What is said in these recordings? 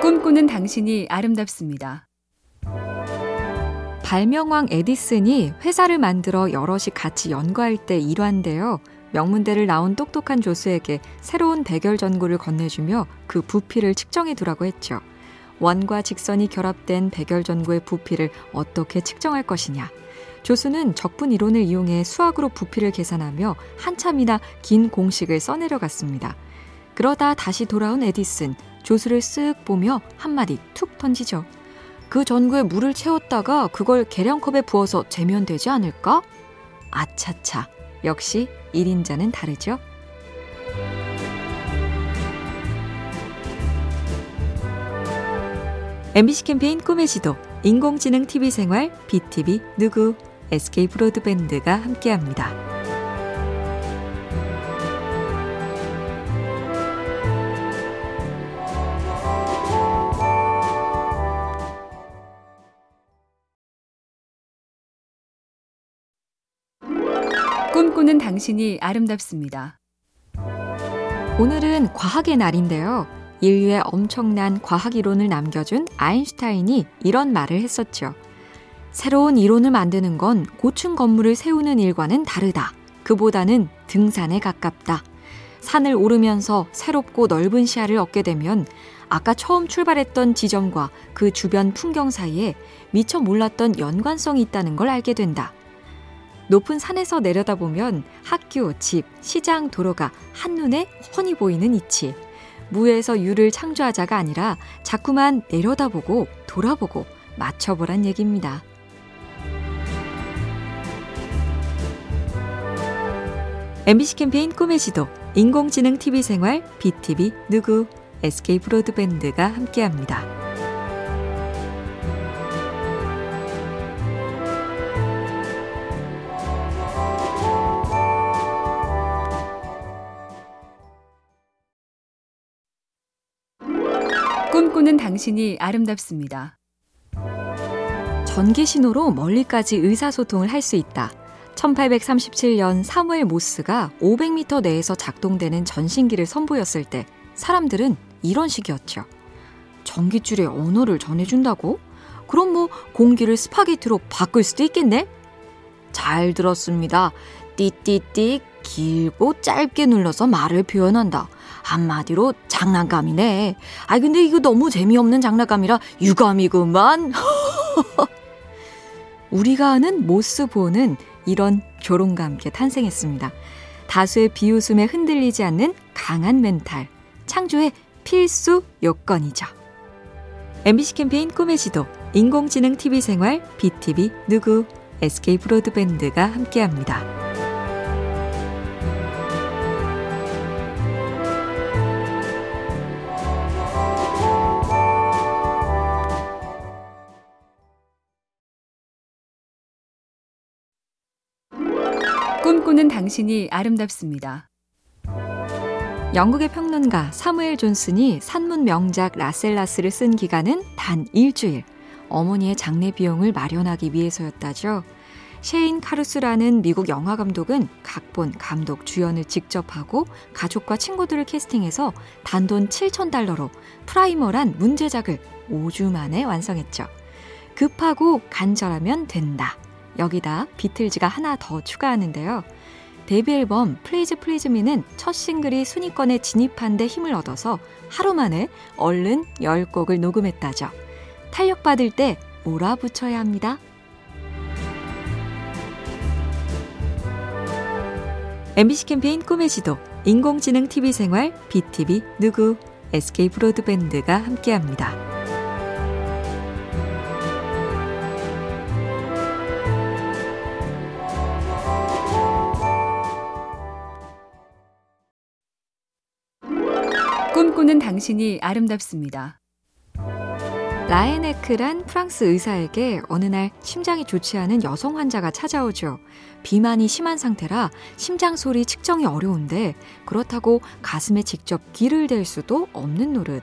꿈꾸는 당신이 아름답습니다. 발명왕 에디슨이 회사를 만들어 여럿이 같이 연구할 때 일환인데요. 명문대를 나온 똑똑한 조수에게 새로운 백열 전구를 건네주며 그 부피를 측정해 두라고 했죠. 원과 직선이 결합된 백열 전구의 부피를 어떻게 측정할 것이냐. 조수는 적분 이론을 이용해 수학으로 부피를 계산하며 한참이나 긴 공식을 써내려갔습니다. 그러다 다시 돌아온 에디슨, 조수를 쓱 보며 한마디 툭 던지죠. 그 전구에 물을 채웠다가 그걸 계량컵에 부어서 재면 되지 않을까? 아차차. 역시 1인자는 다르죠. MBC 캠페인 꿈의 지도, 인공지능 TV 생활, BTV 누구, SK 브로드밴드가 함께합니다. 꿈꾸는 당신이 아름답습니다. 오늘은 과학의 날인데요. 인류의 엄청난 과학 이론을 남겨준 아인슈타인이 이런 말을 했었죠. 새로운 이론을 만드는 건 고층 건물을 세우는 일과는 다르다. 그보다는 등산에 가깝다. 산을 오르면서 새롭고 넓은 시야를 얻게 되면 아까 처음 출발했던 지점과 그 주변 풍경 사이에 미처 몰랐던 연관성이 있다는 걸 알게 된다. 높은 산에서 내려다보면 학교, 집, 시장, 도로가 한눈에 훤히 보이는 이치. 무에서 유를 창조하자가 아니라 자꾸만 내려다보고 돌아보고 맞춰보란 얘기입니다. MBC 캠페인 꿈의 지도, 인공지능 TV 생활, BTV 누구, SK 브로드밴드가 함께합니다. 꿈꾸는 당신이 아름답습니다. 전기 신호로 멀리까지 의사소통을 할 수 있다. 1837년 사무엘 모스가 500m 내에서 작동되는 전신기를 선보였을 때 사람들은 이런 식이었죠. 전기줄에 언어를 전해준다고? 그럼 뭐 공기를 스파게티로 바꿀 수도 있겠네? 잘 들었습니다. 띠띠띠 길고 짧게 눌러서 말을 표현한다. 한마디로 장난감이네. 아 근데 이거 너무 재미없는 장난감이라 유감이구만. 우리가 아는 모스보는 이런 조롱과 함께 탄생했습니다. 다수의 비웃음에 흔들리지 않는 강한 멘탈, 창조의 필수 요건이죠. MBC 캠페인 꿈의 지도, 인공지능 TV 생활, BTV 누구, SK 브로드밴드가 함께합니다. 꿈꾸는 당신이 아름답습니다. 영국의 평론가 사무엘 존슨이 산문 명작 라셀라스를 쓴 기간은 단 일주일. 어머니의 장례 비용을 마련하기 위해서였다죠. 셰인 카루스라는 미국 영화 감독은 각본, 감독, 주연을 직접 하고 가족과 친구들을 캐스팅해서 단돈 7천 달러로 Primer란 문제작을 5주 만에 완성했죠. 급하고 간절하면 된다. 여기다 비틀즈가 하나 더 추가하는데요. 데뷔 앨범 Please Please Me는 첫 싱글이 순위권에 진입한 데 힘을 얻어서 하루 만에 얼른 10곡을 녹음했다죠. 탄력받을 때 몰아붙여야 합니다. MBC 캠페인 꿈의 지도, 인공지능 TV 생활, BTV 누구, SK 브로드밴드가 함께합니다. 꿈꾸는 당신이 아름답습니다. 라에네크란 프랑스 의사에게 어느 날 심장이 좋지 않은 여성 환자가 찾아오죠. 비만이 심한 상태라 심장 소리 측정이 어려운데 그렇다고 가슴에 직접 귀를 댈 수도 없는 노릇.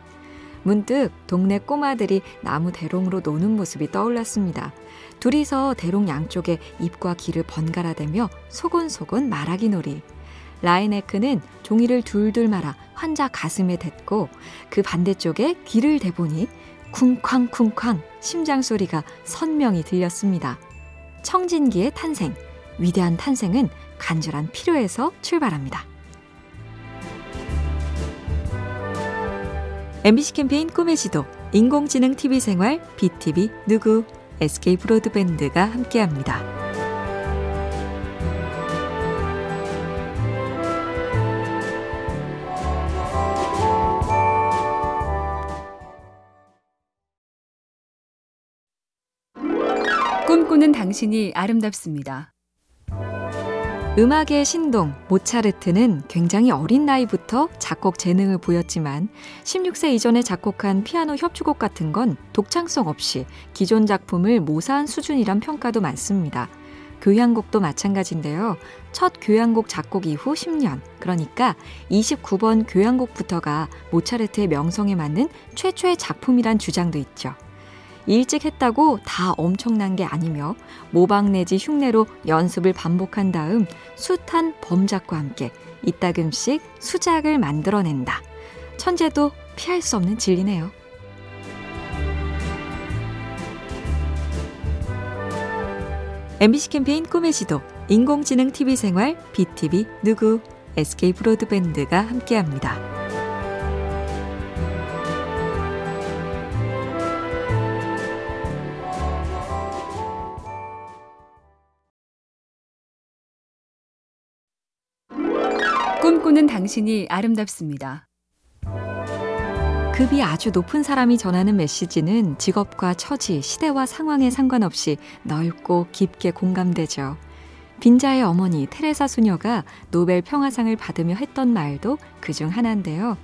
문득 동네 꼬마들이 나무 대롱으로 노는 모습이 떠올랐습니다. 둘이서 대롱 양쪽에 입과 귀를 번갈아 대며 소곤소곤 말하기 놀이. 라인에크는 종이를 둘둘 말아 환자 가슴에 댔고 그 반대쪽에 귀를 대보니 쿵쾅쿵쾅 심장 소리가 선명히 들렸습니다. 청진기의 탄생, 위대한 탄생은 간절한 필요에서 출발합니다. MBC 캠페인 꿈의 지도, 인공지능 TV 생활, BTV 누구, SK 브로드밴드가 함께합니다. 꿈꾸는 당신이 아름답습니다. 음악의 신동 모차르트는 굉장히 어린 나이부터 작곡 재능을 보였지만 16세 이전에 작곡한 피아노 협주곡 같은 건 독창성 없이 기존 작품을 모사한 수준이란 평가도 많습니다. 교향곡도 마찬가지인데요. 첫 교향곡 작곡 이후 10년, 그러니까 29번 교향곡부터가 모차르트의 명성에 맞는 최초의 작품이란 주장도 있죠. 일찍 했다고 다 엄청난 게 아니며 모방 내지 흉내로 연습을 반복한 다음 숱한 범작과 함께 이따금씩 수작을 만들어낸다. 천재도 피할 수 없는 진리네요. MBC 캠페인 꿈의 지도, 인공지능 TV 생활, BTV 누구, SK 브로드밴드가 함께합니다. 꿈꾸는 당신이 아름답습니다. 급이 아주 높은 사람이 전하는 메시지는 직업과 처지, 시대와 상황에 상관없이 넓고 깊게 공감되죠. 빈자의 어머니 테레사 수녀가 노벨 평화상을 받으며 했던 말도 그중 하나인데요.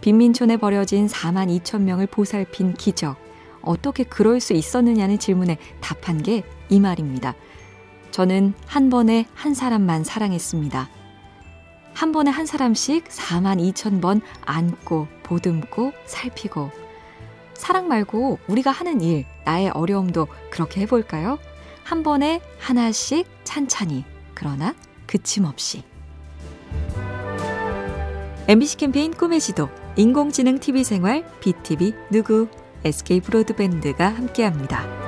빈민촌에 버려진 4만 2천 명을 보살핀 기적. 어떻게 그럴 수 있었느냐는 질문에 답한 게 이 말입니다. 저는 한 번에 한 사람만 사랑했습니다. 한 번에 한 사람씩 4만 2천 번 안고, 보듬고, 살피고. 사랑 말고 우리가 하는 일, 나의 어려움도 그렇게 해볼까요? 한 번에 하나씩 찬찬히, 그러나 그침없이. MBC 캠페인 꿈의 지도, 인공지능 TV 생활, BTV 누구, SK 브로드밴드가 함께합니다.